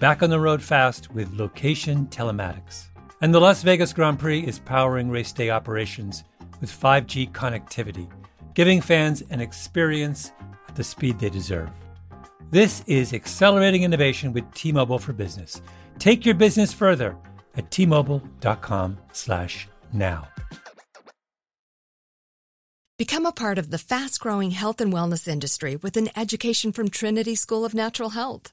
back on the road fast with location telematics. And the Las Vegas Grand Prix is powering race day operations with 5G connectivity, giving fans an experience at the speed they deserve. This is accelerating innovation with T-Mobile for Business. Take your business further at t-mobile.com/now. Become a part of the fast-growing health and wellness industry with an education from Trinity School of Natural Health.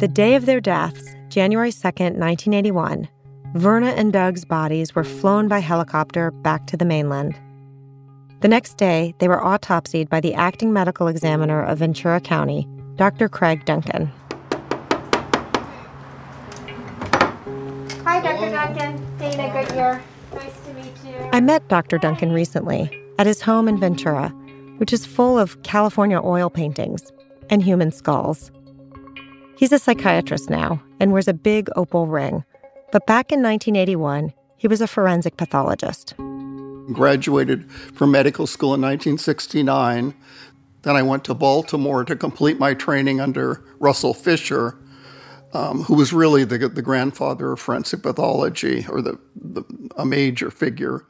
The day of their deaths, January 2nd, 1981, Verna and Doug's bodies were flown by helicopter back to the mainland. The next day, they were autopsied by the acting medical examiner of Ventura County, Dr. Craig Duncan. Hi, Dr. Duncan. Dana Goodyear. Nice to meet you. I met Dr. Duncan recently at his home in Ventura, which is full of California oil paintings and human skulls. He's a psychiatrist now and wears a big opal ring. But back in 1981, he was a forensic pathologist. Graduated from medical school in 1969. Then I went to Baltimore to complete my training under Russell Fisher, um, who was really the, the grandfather of forensic pathology or the, the a major figure.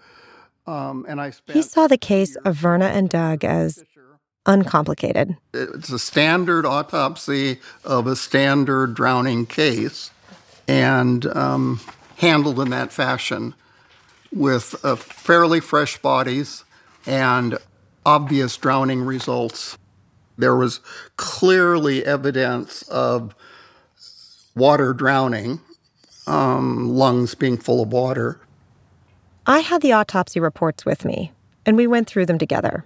Um, and I spent He saw the case of Verna and Doug as uncomplicated. It's a standard autopsy of a standard drowning case and um, handled in that fashion with uh, fairly fresh bodies and obvious drowning results. There was clearly evidence of water drowning, um, lungs being full of water. I had the autopsy reports with me, and we went through them together.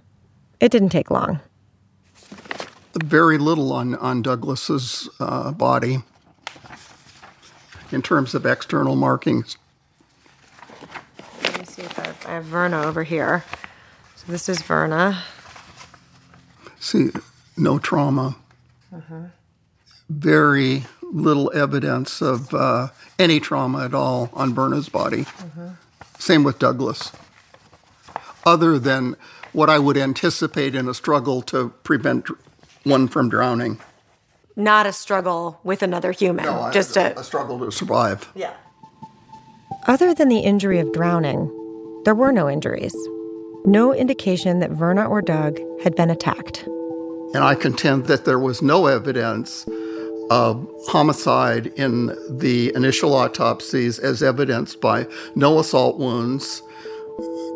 It didn't take long. Very little on, on Douglas's uh, body in terms of external markings. Let me see if I have, I have Verna over here. So this is Verna. See, no trauma. Very little evidence of uh, any trauma at all on Verna's body. Same with Douglas. Other than what I would anticipate in a struggle to prevent one from drowning. Not a struggle with another human, No, just a, a. a struggle to survive. Yeah. Other than the injury of drowning, there were no injuries. No indication that Verna or Doug had been attacked. And I contend that there was no evidence of homicide in the initial autopsies, as evidenced by no assault wounds,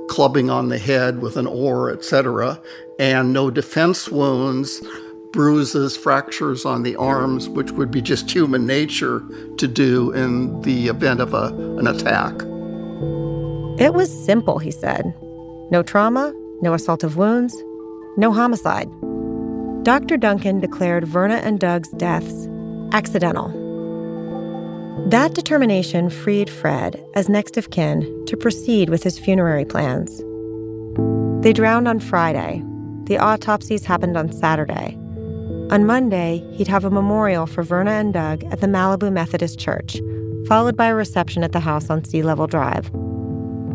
clubbing on the head with an oar, etc., and no defense wounds, bruises, fractures on the arms, which would be just human nature to do in the event of a, an attack. It was simple, he said. No trauma, no assaultive wounds, no homicide. Dr. Duncan declared Verna and Doug's deaths accidental. That determination freed Fred, as next of kin, to proceed with his funerary plans. They drowned on Friday. The autopsies happened on Saturday. On Monday, he'd have a memorial for Verna and Doug at the Malibu Methodist Church, followed by a reception at the house on Sea Level Drive.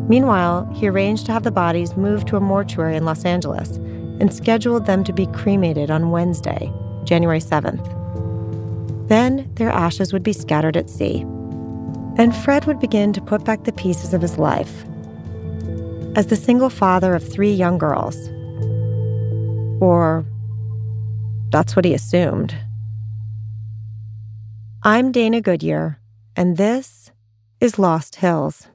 Meanwhile, he arranged to have the bodies moved to a mortuary in Los Angeles and scheduled them to be cremated on Wednesday, January 7th. Then their ashes would be scattered at sea. And Fred would begin to put back the pieces of his life. As the single father of three young girls. Or that's what he assumed. I'm Dana Goodyear, and this is Lost Hills.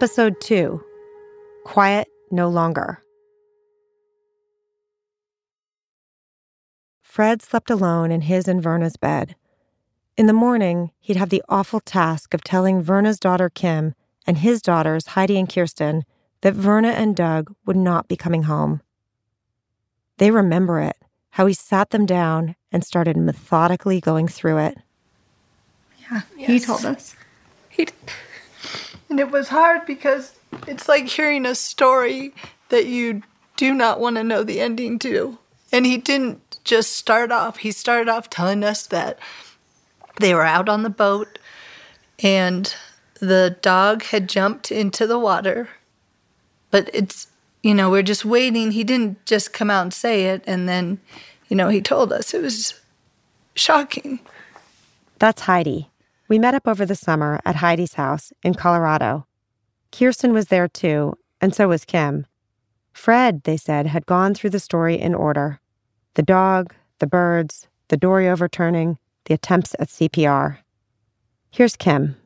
Episode 2 Quiet No Longer. Fred slept alone in his and Verna's bed. In the morning, he'd have the awful task of telling Verna's daughter Kim and his daughters Heidi and Kirsten that Verna and Doug would not be coming home. They remember it, how he sat them down and started methodically going through it. Yeah, yes. he told us. He did. And it was hard because it's like hearing a story that you do not want to know the ending to. And he didn't just start off, he started off telling us that they were out on the boat and the dog had jumped into the water. But it's, you know, we're just waiting. He didn't just come out and say it. And then, you know, he told us. It was shocking. That's Heidi. We met up over the summer at Heidi's house in Colorado. Kirsten was there too, and so was Kim. Fred, they said, had gone through the story in order the dog, the birds, the dory overturning, the attempts at CPR. Here's Kim.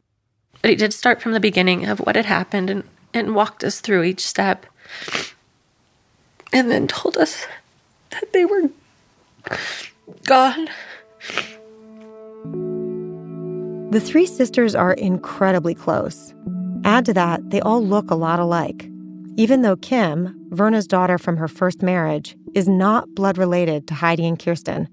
But he did start from the beginning of what had happened and, and walked us through each step. And then told us that they were gone. The three sisters are incredibly close. Add to that, they all look a lot alike. Even though Kim, Verna's daughter from her first marriage, is not blood related to Heidi and Kirsten,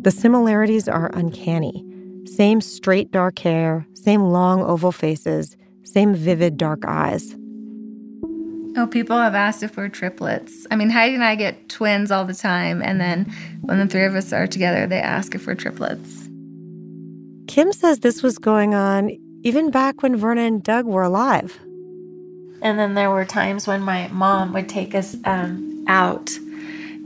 the similarities are uncanny. Same straight dark hair, same long oval faces, same vivid dark eyes. Oh, people have asked if we're triplets. I mean, Heidi and I get twins all the time, and then when the three of us are together, they ask if we're triplets. Kim says this was going on even back when Verna and Doug were alive. And then there were times when my mom would take us um, out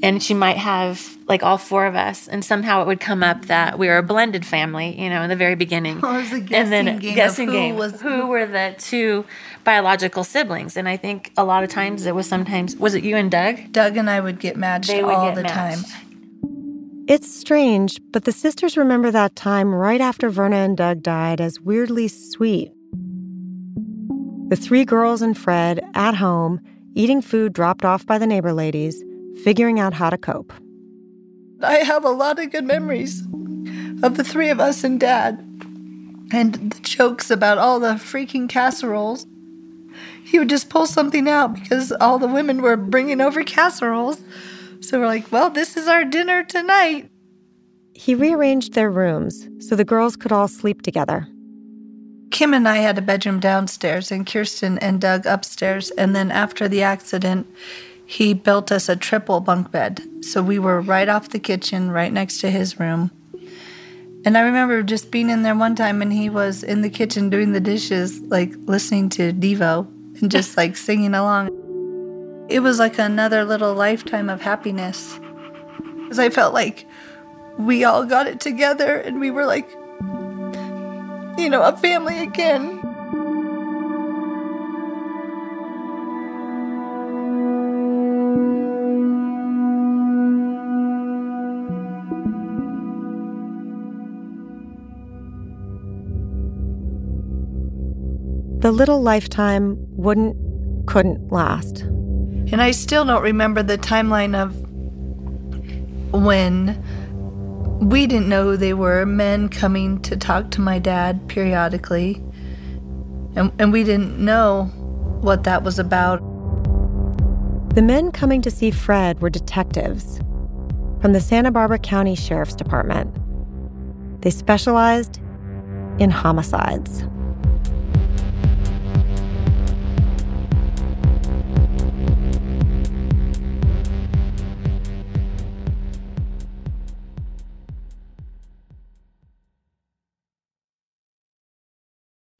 and she might have like all four of us and somehow it would come up that we were a blended family you know in the very beginning. Oh, and then guessing who game. was who were the two biological siblings? And i think a lot of times it was sometimes was it you and doug? Doug and i would get matched they would all get the matched. time it's strange, but the sisters remember that time right after Verna and Doug died as weirdly sweet. The three girls and Fred at home, eating food dropped off by the neighbor ladies, figuring out how to cope. I have a lot of good memories of the three of us and Dad, and the jokes about all the freaking casseroles. He would just pull something out because all the women were bringing over casseroles. So we're like, well, this is our dinner tonight. He rearranged their rooms so the girls could all sleep together. Kim and I had a bedroom downstairs, and Kirsten and Doug upstairs. And then after the accident, he built us a triple bunk bed. So we were right off the kitchen, right next to his room. And I remember just being in there one time, and he was in the kitchen doing the dishes, like listening to Devo and just like singing along. It was like another little lifetime of happiness. Because I felt like we all got it together and we were like, you know, a family again. The little lifetime wouldn't, couldn't last. And I still don't remember the timeline of when we didn't know who they were men coming to talk to my dad periodically. And, and we didn't know what that was about. The men coming to see Fred were detectives from the Santa Barbara County Sheriff's Department. They specialized in homicides.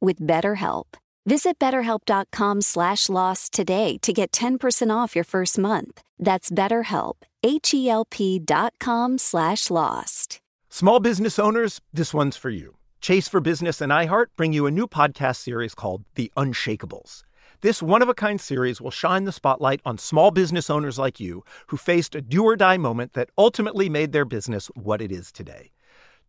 with BetterHelp. Visit betterhelp.com slash lost today to get 10% off your first month. That's betterhelp, H-E-L-P dot com slash lost. Small business owners, this one's for you. Chase for Business and iHeart bring you a new podcast series called The Unshakables. This one of a kind series will shine the spotlight on small business owners like you who faced a do or die moment that ultimately made their business what it is today.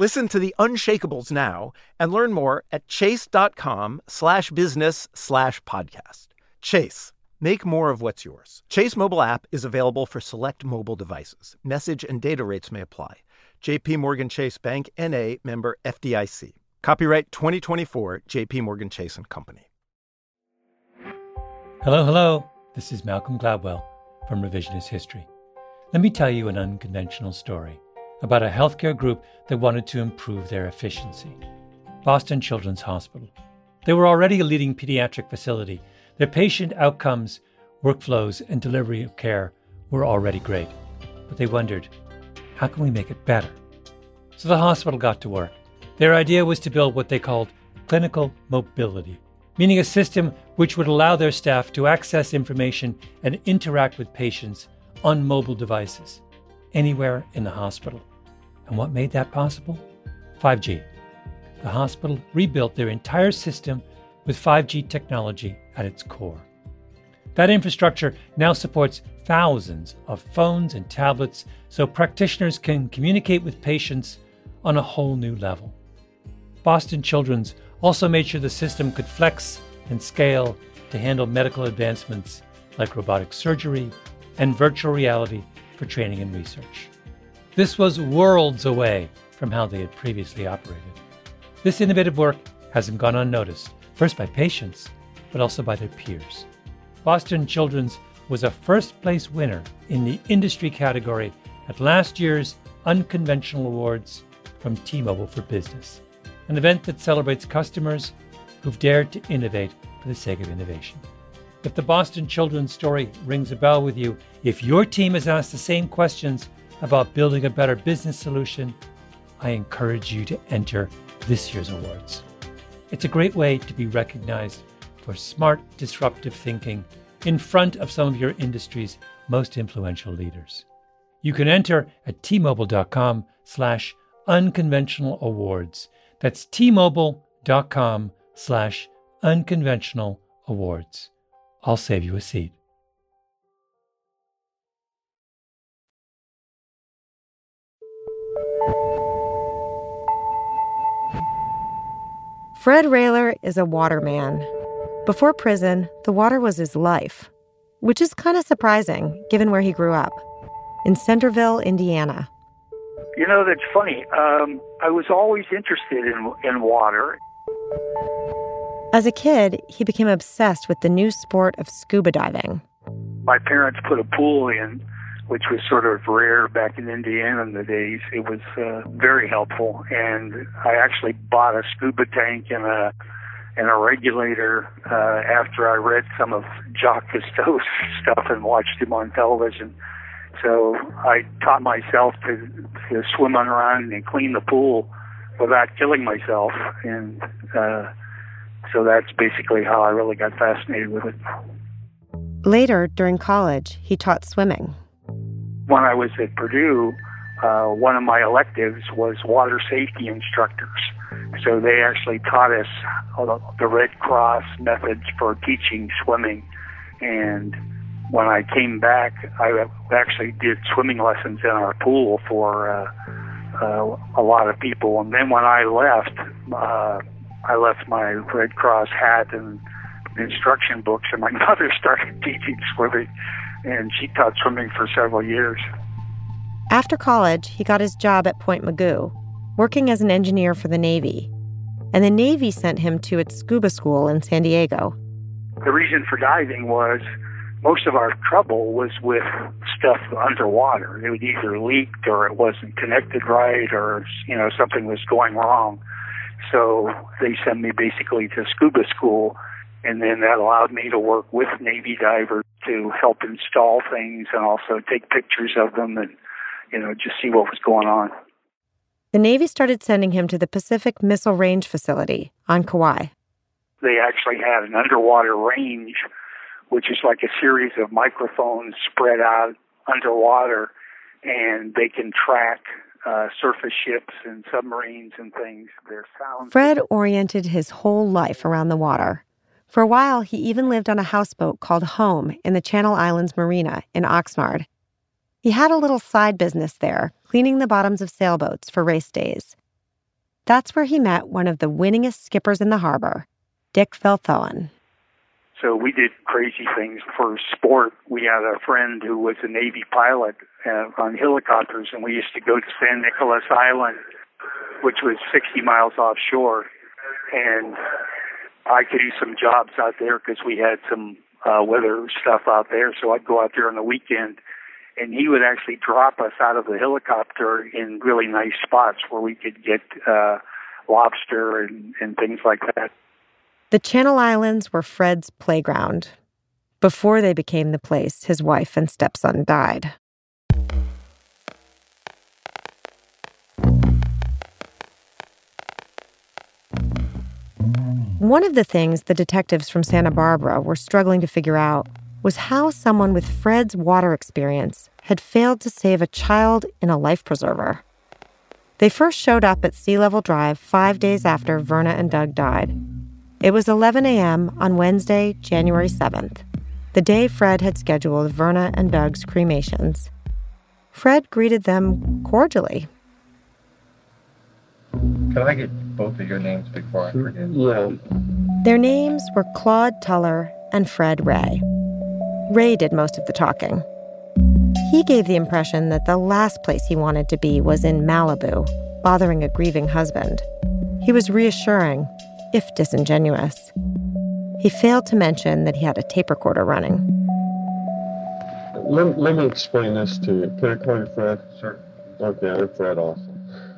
Listen to the Unshakables now and learn more at chase.com slash business slash podcast. Chase, make more of what's yours. Chase mobile app is available for select mobile devices. Message and data rates may apply. JP Morgan Chase Bank NA member FDIC. Copyright 2024 JP Morgan Chase and Company. Hello, hello. This is Malcolm Gladwell from Revisionist History. Let me tell you an unconventional story about a healthcare group that wanted to improve their efficiency Boston Children's Hospital. They were already a leading pediatric facility. Their patient outcomes, workflows, and delivery of care were already great. But they wondered, how can we make it better? So the hospital got to work. Their idea was to build what they called clinical mobility, meaning a system which would allow their staff to access information and interact with patients on mobile devices anywhere in the hospital. And what made that possible? 5G. The hospital rebuilt their entire system with 5G technology at its core. That infrastructure now supports thousands of phones and tablets so practitioners can communicate with patients on a whole new level. Boston Children's also made sure the system could flex and scale to handle medical advancements like robotic surgery and virtual reality for training and research. This was worlds away from how they had previously operated. This innovative work hasn't gone unnoticed, first by patients, but also by their peers. Boston Children's was a first place winner in the industry category at last year's Unconventional Awards from T Mobile for Business, an event that celebrates customers who've dared to innovate for the sake of innovation. If the Boston Children's story rings a bell with you, if your team has asked the same questions about building a better business solution, I encourage you to enter this year's awards. It's a great way to be recognized for smart, disruptive thinking in front of some of your industry's most influential leaders. You can enter at tmobile.com slash unconventional awards. That's tmobile.com slash unconventional awards. I'll save you a seat. Fred Roehler is a waterman. Before prison, the water was his life, which is kind of surprising given where he grew up in Centerville, Indiana. You know, that's funny. Um, I was always interested in, in water. As a kid, he became obsessed with the new sport of scuba diving. My parents put a pool in, which was sort of rare back in Indiana in the days. It was uh, very helpful, and I actually bought a scuba tank and a and a regulator uh, after I read some of Jacques Cousteau's stuff and watched him on television. So I taught myself to, to swim around and clean the pool without killing myself, and uh, so that's basically how I really got fascinated with it. Later, during college, he taught swimming. When I was at Purdue, uh, one of my electives was water safety instructors. So they actually taught us the Red Cross methods for teaching swimming. And when I came back, I actually did swimming lessons in our pool for uh, uh, a lot of people. And then when I left, uh, I left my Red Cross hat and instruction books, and my mother started teaching swimming, and she taught swimming for several years. After college, he got his job at Point Mugu, working as an engineer for the Navy. And the Navy sent him to its scuba school in San Diego. The reason for diving was most of our trouble was with stuff underwater. It would either leaked or it wasn't connected right or, you know, something was going wrong. So they sent me basically to scuba school and then that allowed me to work with Navy divers to help install things and also take pictures of them and, you know, just see what was going on. The Navy started sending him to the Pacific Missile Range Facility on Kauai. They actually had an underwater range, which is like a series of microphones spread out underwater, and they can track uh, surface ships and submarines and things. Their sound. Fred oriented his whole life around the water. For a while, he even lived on a houseboat called Home in the Channel Islands Marina in Oxnard. He had a little side business there, cleaning the bottoms of sailboats for race days. That's where he met one of the winningest skippers in the harbor, Dick Velthoen. So we did crazy things for sport. We had a friend who was a Navy pilot uh, on helicopters, and we used to go to San Nicolas Island, which was 60 miles offshore. And I could do some jobs out there because we had some uh, weather stuff out there. So I'd go out there on the weekend, and he would actually drop us out of the helicopter in really nice spots where we could get uh, lobster and, and things like that. The Channel Islands were Fred's playground before they became the place his wife and stepson died. One of the things the detectives from Santa Barbara were struggling to figure out was how someone with Fred's water experience had failed to save a child in a life preserver. They first showed up at Sea Level Drive five days after Verna and Doug died. It was 11 a.m. on Wednesday, January 7th, the day Fred had scheduled Verna and Doug's cremations. Fred greeted them cordially. Can I get both of your names before I forget? Yeah. Their names were Claude Tuller and Fred Ray. Ray did most of the talking. He gave the impression that the last place he wanted to be was in Malibu, bothering a grieving husband. He was reassuring, if disingenuous. He failed to mention that he had a tape recorder running. Let, let me explain this to you. Can I call you Fred? Sure. Okay, I'm Fred also.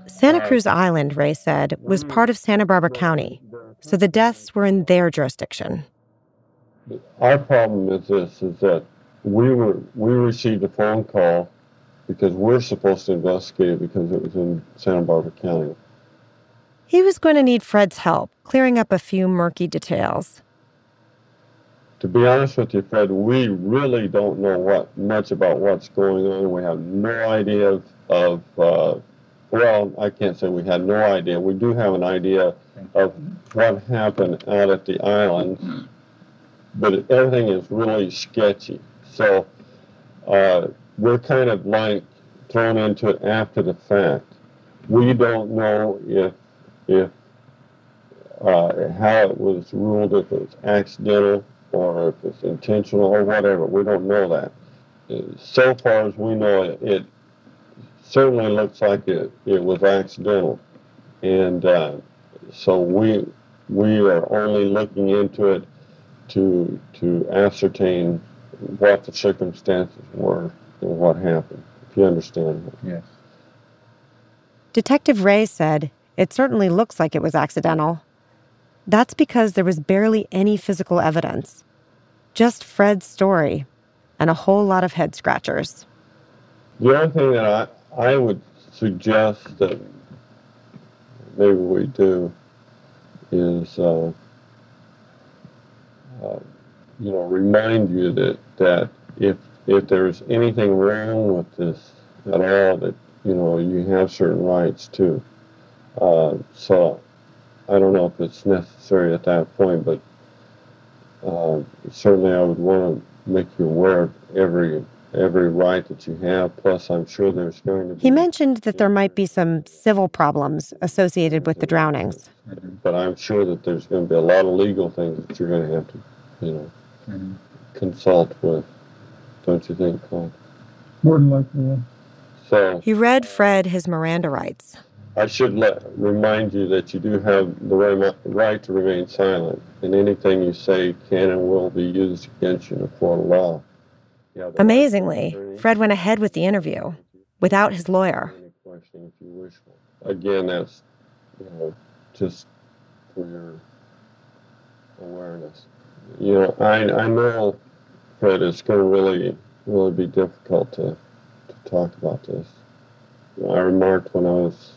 Santa Cruz Island, Ray said, was part of Santa Barbara County, so the deaths were in their jurisdiction. Our problem is this: is that we were we received a phone call because we're supposed to investigate it because it was in Santa Barbara County. He was going to need Fred's help clearing up a few murky details. To be honest with you, Fred, we really don't know what much about what's going on. We have no idea of, of uh, well, I can't say we had no idea. We do have an idea of what happened out at the island, but everything is really sketchy. So uh, we're kind of like thrown into it after the fact. we don't know if if uh, how it was ruled, if it was accidental or if it's intentional or whatever. We don't know that. Uh, So far as we know, it, it certainly looks like it, it was accidental. And uh, so we we are only looking into it to to ascertain what the circumstances were and what happened. If you understand. Yes. Detective Ray said it certainly looks like it was accidental. That's because there was barely any physical evidence, just Fred's story and a whole lot of head scratchers. The only thing that I, I would suggest that maybe we do is, uh, uh, you know, remind you that, that if, if there's anything wrong with this at all, that, you know, you have certain rights too. Uh, so I don't know if it's necessary at that point, but uh, certainly I would want to make you aware of every every right that you have. Plus, I'm sure there's going to be. He mentioned that there might be some civil problems associated with the drownings. But I'm sure that there's going to be a lot of legal things that you're going to have to, you know, Mhm. consult with. Don't you think, Claude? More than likely, yeah. So He read Fred his Miranda rights. I should let remind you that you do have the right, right to remain silent, and anything you say can and will be used against you in a court of law. Amazingly. Fred went ahead with the interview without his lawyer. Any question if you wish for. Again, that's you know just for your awareness. You know, I I know Fred, it's going to really really be difficult to to talk about this. I remarked when I was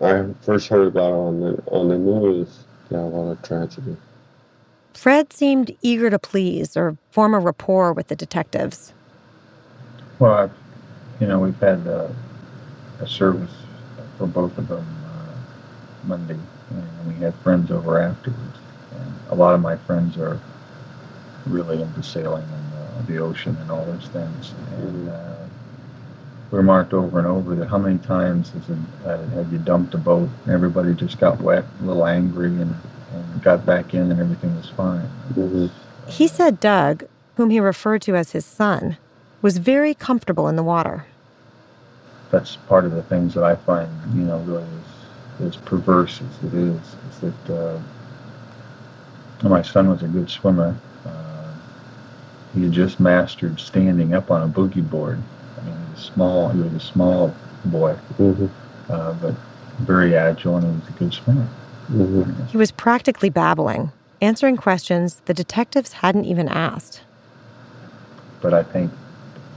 I first heard about it on the on the news. Yeah, what a tragedy. Fred seemed eager to please or form a rapport with the detectives. Well, I've, you know, we've had uh, a service for both of them uh, Monday, and we had friends over afterwards. And a lot of my friends are really into sailing and uh, the ocean and all those things. And uh, we remarked over and over that how many times has it, uh, have you dumped a boat everybody just got wet, a little angry, and, and got back in and everything was fine. Mm-hmm. He said Doug, whom he referred to as his son, was very comfortable in the water. that's part of the things that I find, you know, really as, as perverse as it is, is that uh, my son was a good swimmer. Uh, he had just mastered standing up on a boogie board. I mean, he was small. He was a small boy, Mm-hmm. uh, but very agile, and he was a good swimmer. Mm-hmm. He was practically babbling, answering questions the detectives hadn't even asked. But I think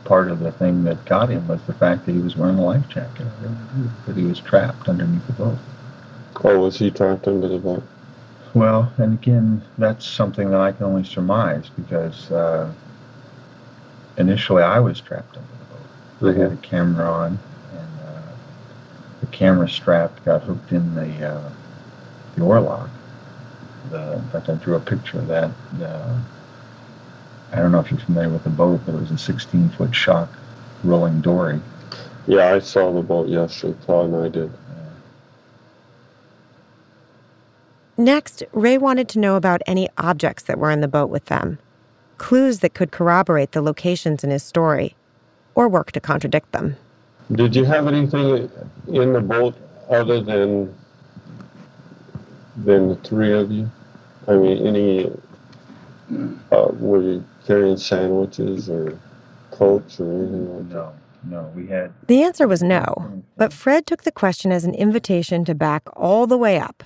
part of the thing that got him was the fact that he was wearing a life jacket. I really do. That he was trapped underneath the boat. Oh, was he trapped under the boat? Well, and again, that's something that I can only surmise because uh, initially I was trapped under the boat. They had a camera on, and uh, the camera strap got hooked in the uh, the oar lock. The, in fact, I drew a picture of that. Uh, I don't know if you're familiar with the boat, but it was a 16 foot shock rolling dory. Yeah, I saw the boat yesterday. Claude and I did. Next, Ray wanted to know about any objects that were in the boat with them, clues that could corroborate the locations in his story, or work to contradict them. Did you have anything in the boat other than than the three of you? I mean, any? Uh, were you carrying sandwiches or cokes or anything like that? No, no, we had The answer was no, but Fred took the question as an invitation to back all the way up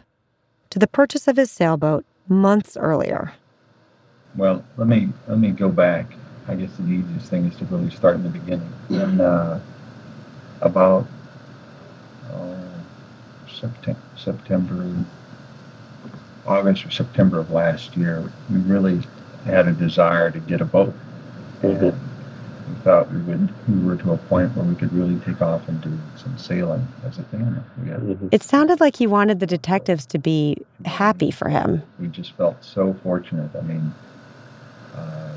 to the purchase of his sailboat months earlier. Well, let me let me go back. I guess the easiest thing is to really start in the beginning. And uh, about oh, September, September, August or September of last year, we really had a desire to get a boat. And we thought we would we were to a point where we could really take off and do some sailing as a family. We had It sounded like he wanted the detectives to be happy for him. we just felt so fortunate. I mean, uh,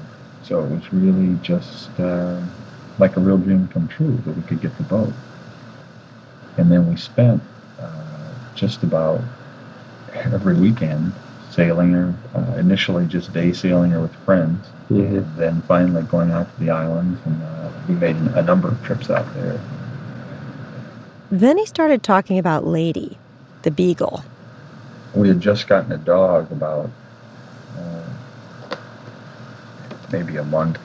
so it was really just uh, like a real dream come true that we could get the boat. And then we spent just about every weekend sailing or uh, initially just day sailing or with friends, mm-hmm. and then finally going out to the islands. And uh, we made a number of trips out there. Then he started talking about Lady, the beagle. We had just gotten a dog about uh, maybe a month.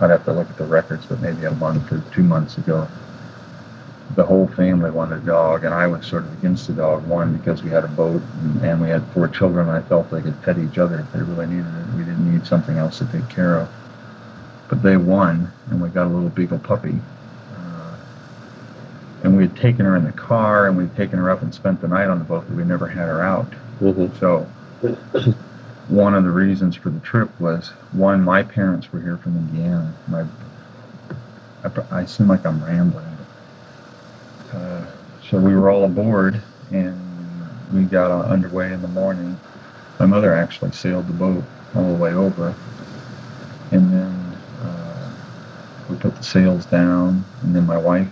I'd have to look at the records, but maybe a month or two months ago the whole family wanted a dog, and I was sort of against the dog. One, because we had a boat and, and we had four children, and I felt they could pet each other if they really needed it. We didn't need something else to take care of. But they won, and we got a little beagle puppy. Uh, and we had taken her in the car, and we'd taken her up and spent the night on the boat, but we never had her out. Mm-hmm. So, one of the reasons for the trip was one, my parents were here from Indiana. My, I, I seem like I'm rambling uh, so we were all aboard, and we got underway in the morning. My mother actually sailed the boat all the way over, and then uh, we put the sails down, and then my wife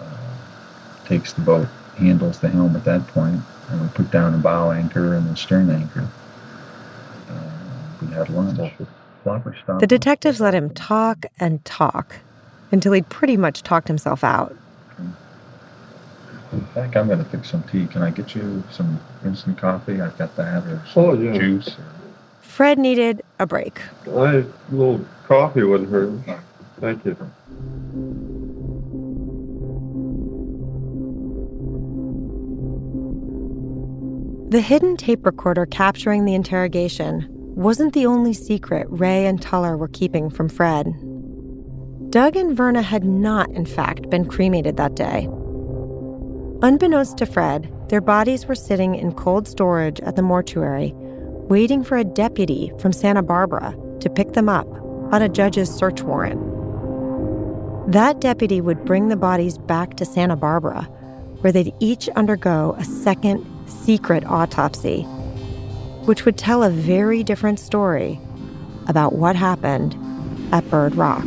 uh, takes the boat, handles the helm at that point, and we put down a bow anchor and the stern anchor. Uh, we had lunch. The detectives let him talk and talk until he'd pretty much talked himself out. I think I'm going to fix some tea. Can I get you some instant coffee? I've got that, or some oh, yeah. juice. Fred needed a break. I, a little coffee wouldn't hurt. Thank you. The hidden tape recorder capturing the interrogation wasn't the only secret Ray and Tuller were keeping from Fred. Doug and Verna had not, in fact, been cremated that day. Unbeknownst to Fred, their bodies were sitting in cold storage at the mortuary, waiting for a deputy from Santa Barbara to pick them up on a judge's search warrant. That deputy would bring the bodies back to Santa Barbara, where they'd each undergo a second secret autopsy, which would tell a very different story about what happened at Bird Rock.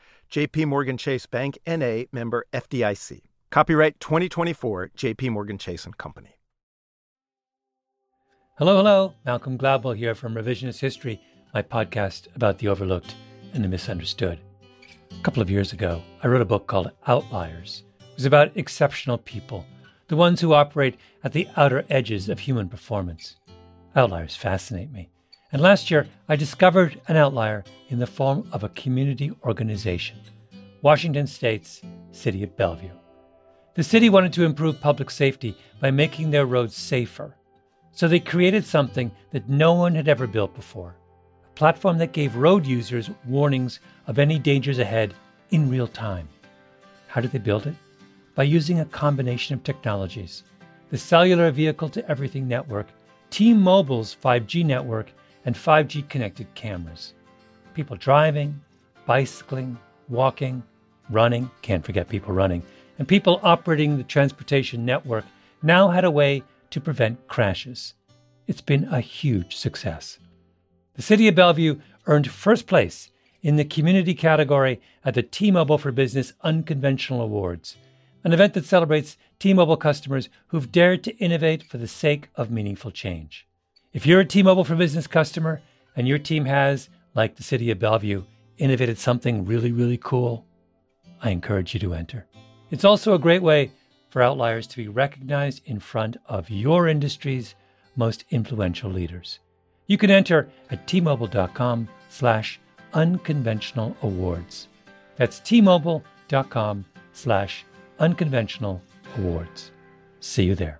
JP Morgan Chase Bank NA member FDIC. Copyright 2024 JP Morgan Chase and Company. Hello, hello. Malcolm Gladwell here from Revisionist History, my podcast about the overlooked and the misunderstood. A couple of years ago, I wrote a book called Outliers. It was about exceptional people, the ones who operate at the outer edges of human performance. Outliers fascinate me. And last year, I discovered an outlier in the form of a community organization Washington State's City of Bellevue. The city wanted to improve public safety by making their roads safer. So they created something that no one had ever built before a platform that gave road users warnings of any dangers ahead in real time. How did they build it? By using a combination of technologies the cellular vehicle to everything network, T Mobile's 5G network, and 5G connected cameras. People driving, bicycling, walking, running, can't forget people running, and people operating the transportation network now had a way to prevent crashes. It's been a huge success. The city of Bellevue earned first place in the community category at the T Mobile for Business Unconventional Awards, an event that celebrates T Mobile customers who've dared to innovate for the sake of meaningful change. If you're a T Mobile for Business customer and your team has, like the city of Bellevue, innovated something really, really cool, I encourage you to enter. It's also a great way for outliers to be recognized in front of your industry's most influential leaders. You can enter at tmobile.com slash unconventional awards. That's tmobile.com slash unconventional awards. See you there.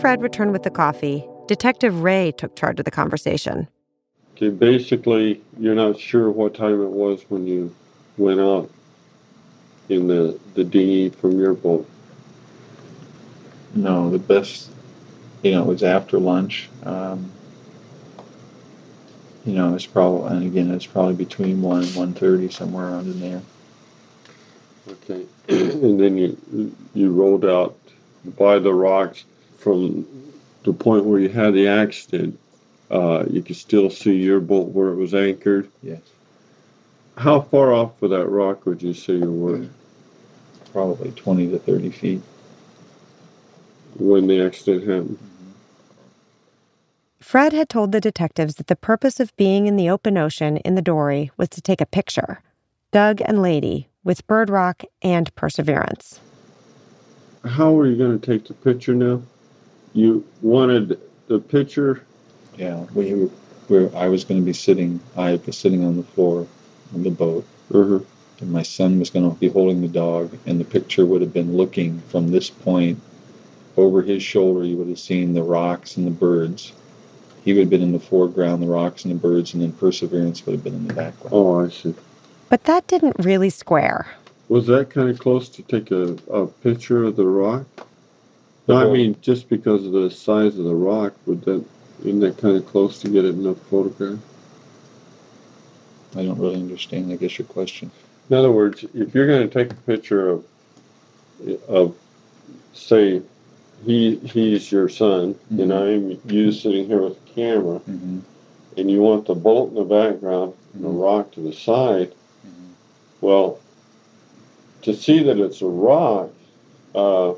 Fred returned with the coffee, Detective Ray took charge of the conversation. Okay, basically, you're not sure what time it was when you went out in the, the dinghy from your boat. No, the best, you know, it was after lunch. Um, you know, it's probably, and again, it's probably between one and one thirty, somewhere around in there. Okay, and then you you rolled out by the rocks from the point where you had the accident. Uh, you could still see your boat where it was anchored. Yes. How far off of that rock would you say you were? Probably twenty to thirty feet. When the accident happened. Fred had told the detectives that the purpose of being in the open ocean in the dory was to take a picture. Doug and Lady with Bird Rock and Perseverance. How were you going to take the picture now? You wanted the picture? Yeah, we were, we I was going to be sitting, I was sitting on the floor of the boat. Uh-huh. And my son was going to be holding the dog, and the picture would have been looking from this point over his shoulder. You would have seen the rocks and the birds. He would have been in the foreground, the rocks and the birds, and then Perseverance would have been in the background. Oh, I see. But that didn't really square. Was that kind of close to take a, a picture of the rock? No, I mean, just because of the size of the rock, would that, isn't that kind of close to get it in a photograph? I don't really understand, I guess, your question. In other words, if you're going to take a picture of, of, say, he he's your son, Mm-hmm. and I'm you sitting here with a camera, Mhm. and you want the boat in the background and Mm-hmm. the rock to the side. Well, to see that it's a rock, uh,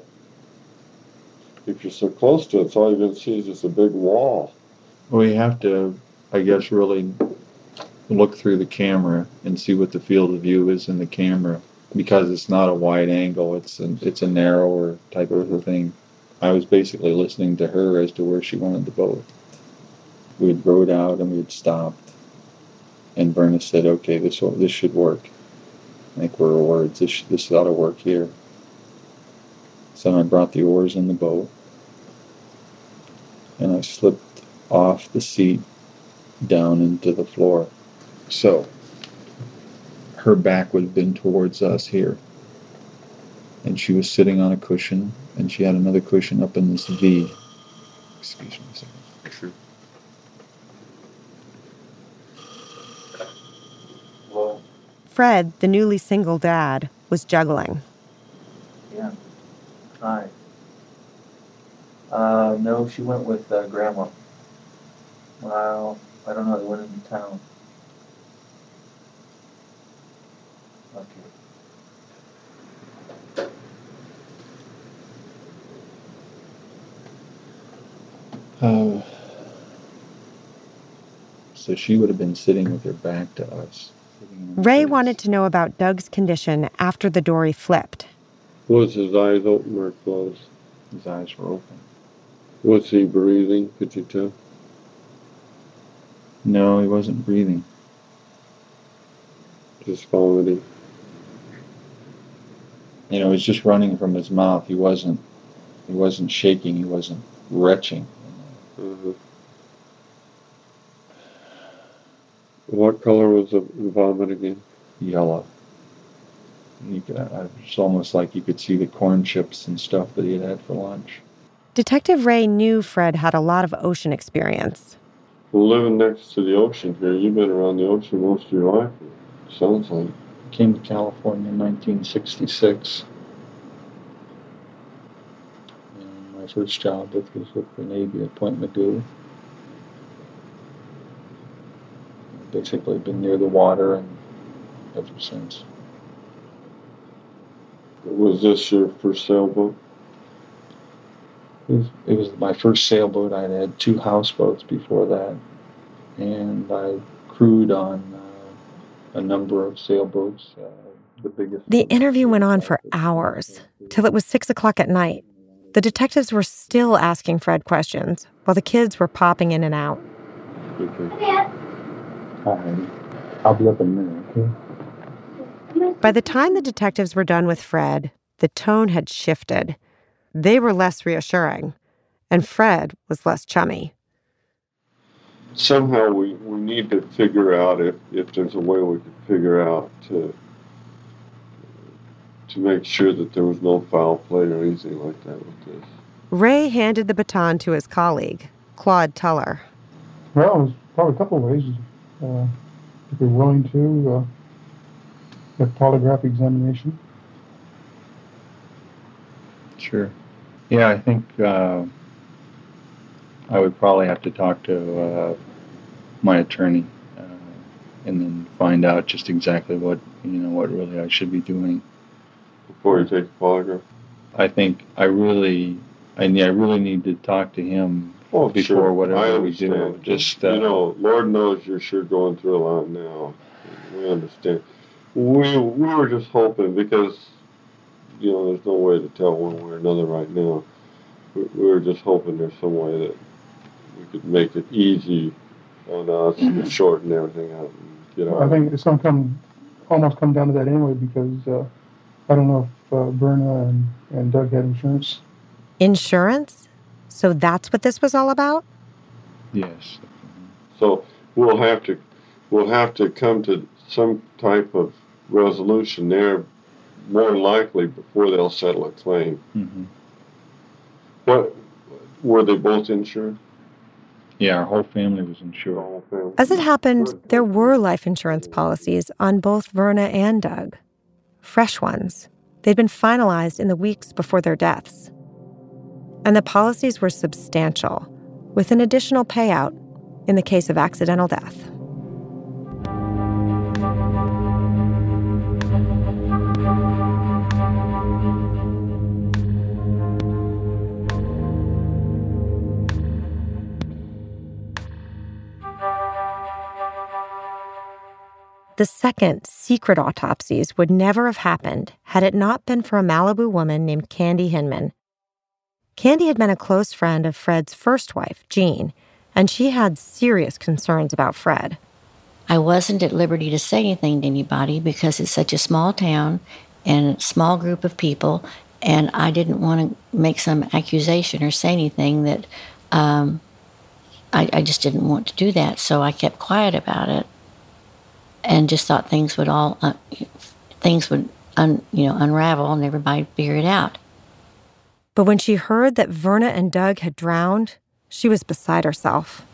if you're so close to it, so all you're going to see is just a big wall. Well, you have to, I guess, really look through the camera and see what the field of view is in the camera because it's not a wide angle. It's a, it's a narrower type of a thing. I was basically listening to her as to where she wanted the boat. We'd rowed out and we'd stopped, and Verna said, "Okay, this will, this should work." I think we're words. This this ought to work here. So I brought the oars in the boat, and I slipped off the seat down into the floor. So her back would have been towards us here. And she was sitting on a cushion, and she had another cushion up in this V. Excuse me a second. Sure. Fred, the newly single dad, was juggling. Yeah. Hi. Uh, no, she went with uh, Grandma. Well, I don't know. They went into town. Okay. Uh, so she would have been sitting with her back to us. Ray place. wanted to know about Doug's condition after the dory flipped. Was his eyes open or closed? His eyes were open. Was he breathing? Could you tell? No, he wasn't breathing. Just vomiting. You know, it was just running from his mouth. He wasn't. He wasn't shaking. He wasn't retching. Uh-huh. What color was the vomit again? Yellow. Could, it's almost like you could see the corn chips and stuff that he had had for lunch. Detective Ray knew Fred had a lot of ocean experience. Living next to the ocean here, you've been around the ocean most of your life. Sounds like. Came to California in 1966. And my first job with was with the Navy at Point Mugu. Basically, been near the water and ever since. Was this your first sailboat? It was, it was my first sailboat. I had two houseboats before that, and I crewed on uh, a number of sailboats. Uh, the biggest. The interview went on for hours, till it was six o'clock at night. The detectives were still asking Fred questions, while the kids were popping in and out. Hi. I'll be up in a minute, okay? By the time the detectives were done with Fred, the tone had shifted. They were less reassuring, and Fred was less chummy. Somehow we, we need to figure out if, if there's a way we could figure out to to make sure that there was no foul play or anything like that with this. Ray handed the baton to his colleague, Claude Tuller. Well, there's probably a couple of ways. Uh, if you're willing to, uh, a polygraph examination. Sure. Yeah, I think uh, I would probably have to talk to uh, my attorney uh, and then find out just exactly what you know what really I should be doing before you take a polygraph. I think I really, I, I really need to talk to him Oh, before sure. whatever we do. Just uh, you know, Lord knows you're sure going through a lot now. We understand. We we were just hoping because you know there's no way to tell one way or another right now. We, we were just hoping there's some way that we could make it easy on us and shorten everything out and get out. I think it's going to come, almost come down to that anyway because uh, I don't know if uh, Verna and, and Doug had insurance. Insurance? So that's what this was all about? Yes. So we'll have to we'll have to come to some type of resolution there, more than likely before they'll settle a claim. Mm-hmm. What were they both insured? Yeah, our whole family was insured. As it happened, there were life insurance policies on both Verna and Doug. Fresh ones. They'd been finalized in the weeks before their deaths. And the policies were substantial, with an additional payout in the case of accidental death. The second secret autopsies would never have happened had it not been for a Malibu woman named Candy Hinman. Candy had been a close friend of Fred's first wife, Jean, and she had serious concerns about Fred. I wasn't at liberty to say anything to anybody because it's such a small town and a small group of people, and I didn't want to make some accusation or say anything that um, I, I just didn't want to do that. So I kept quiet about it and just thought things would all uh, things would un, you know unravel and everybody figure it out. But when she heard that Verna and Doug had drowned, she was beside herself.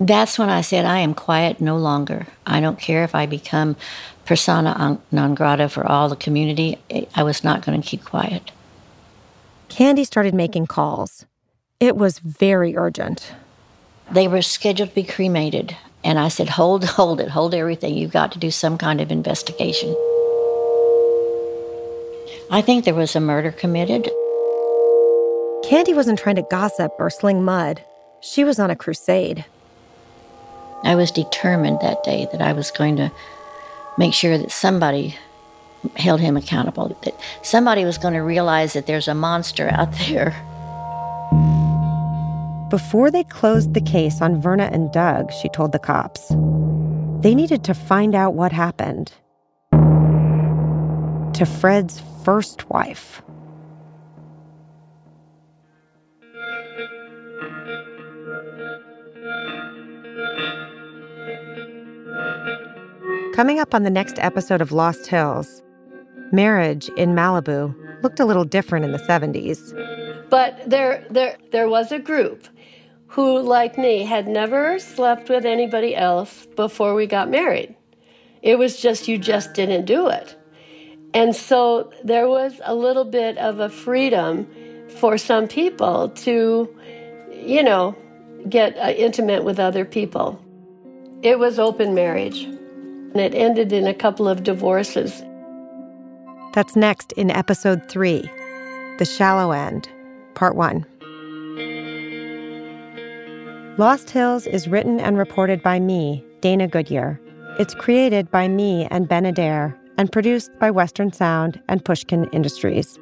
That's when I said, I am quiet no longer. I don't care if I become persona non grata for all the community. I was not going to keep quiet. Candy started making calls. It was very urgent. They were scheduled to be cremated. And I said, hold, hold it, hold everything. You've got to do some kind of investigation. I think there was a murder committed. Candy wasn't trying to gossip or sling mud. She was on a crusade. I was determined that day that I was going to make sure that somebody held him accountable, that somebody was going to realize that there's a monster out there. Before they closed the case on Verna and Doug, she told the cops, they needed to find out what happened to Fred's first wife. Coming up on the next episode of Lost Hills, marriage in Malibu looked a little different in the 70s. But there, there, there was a group who, like me, had never slept with anybody else before we got married. It was just, you just didn't do it. And so there was a little bit of a freedom for some people to, you know, get uh, intimate with other people. It was open marriage. And it ended in a couple of divorces. That's next in episode three The Shallow End, part one. Lost Hills is written and reported by me, Dana Goodyear. It's created by me and Ben Adair and produced by Western Sound and Pushkin Industries.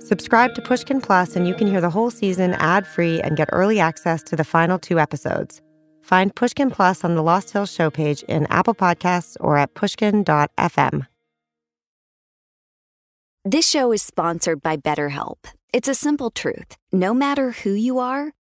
Subscribe to Pushkin Plus and you can hear the whole season ad free and get early access to the final two episodes. Find Pushkin Plus on the Lost Hills show page in Apple Podcasts or at pushkin.fm. This show is sponsored by BetterHelp. It's a simple truth. No matter who you are,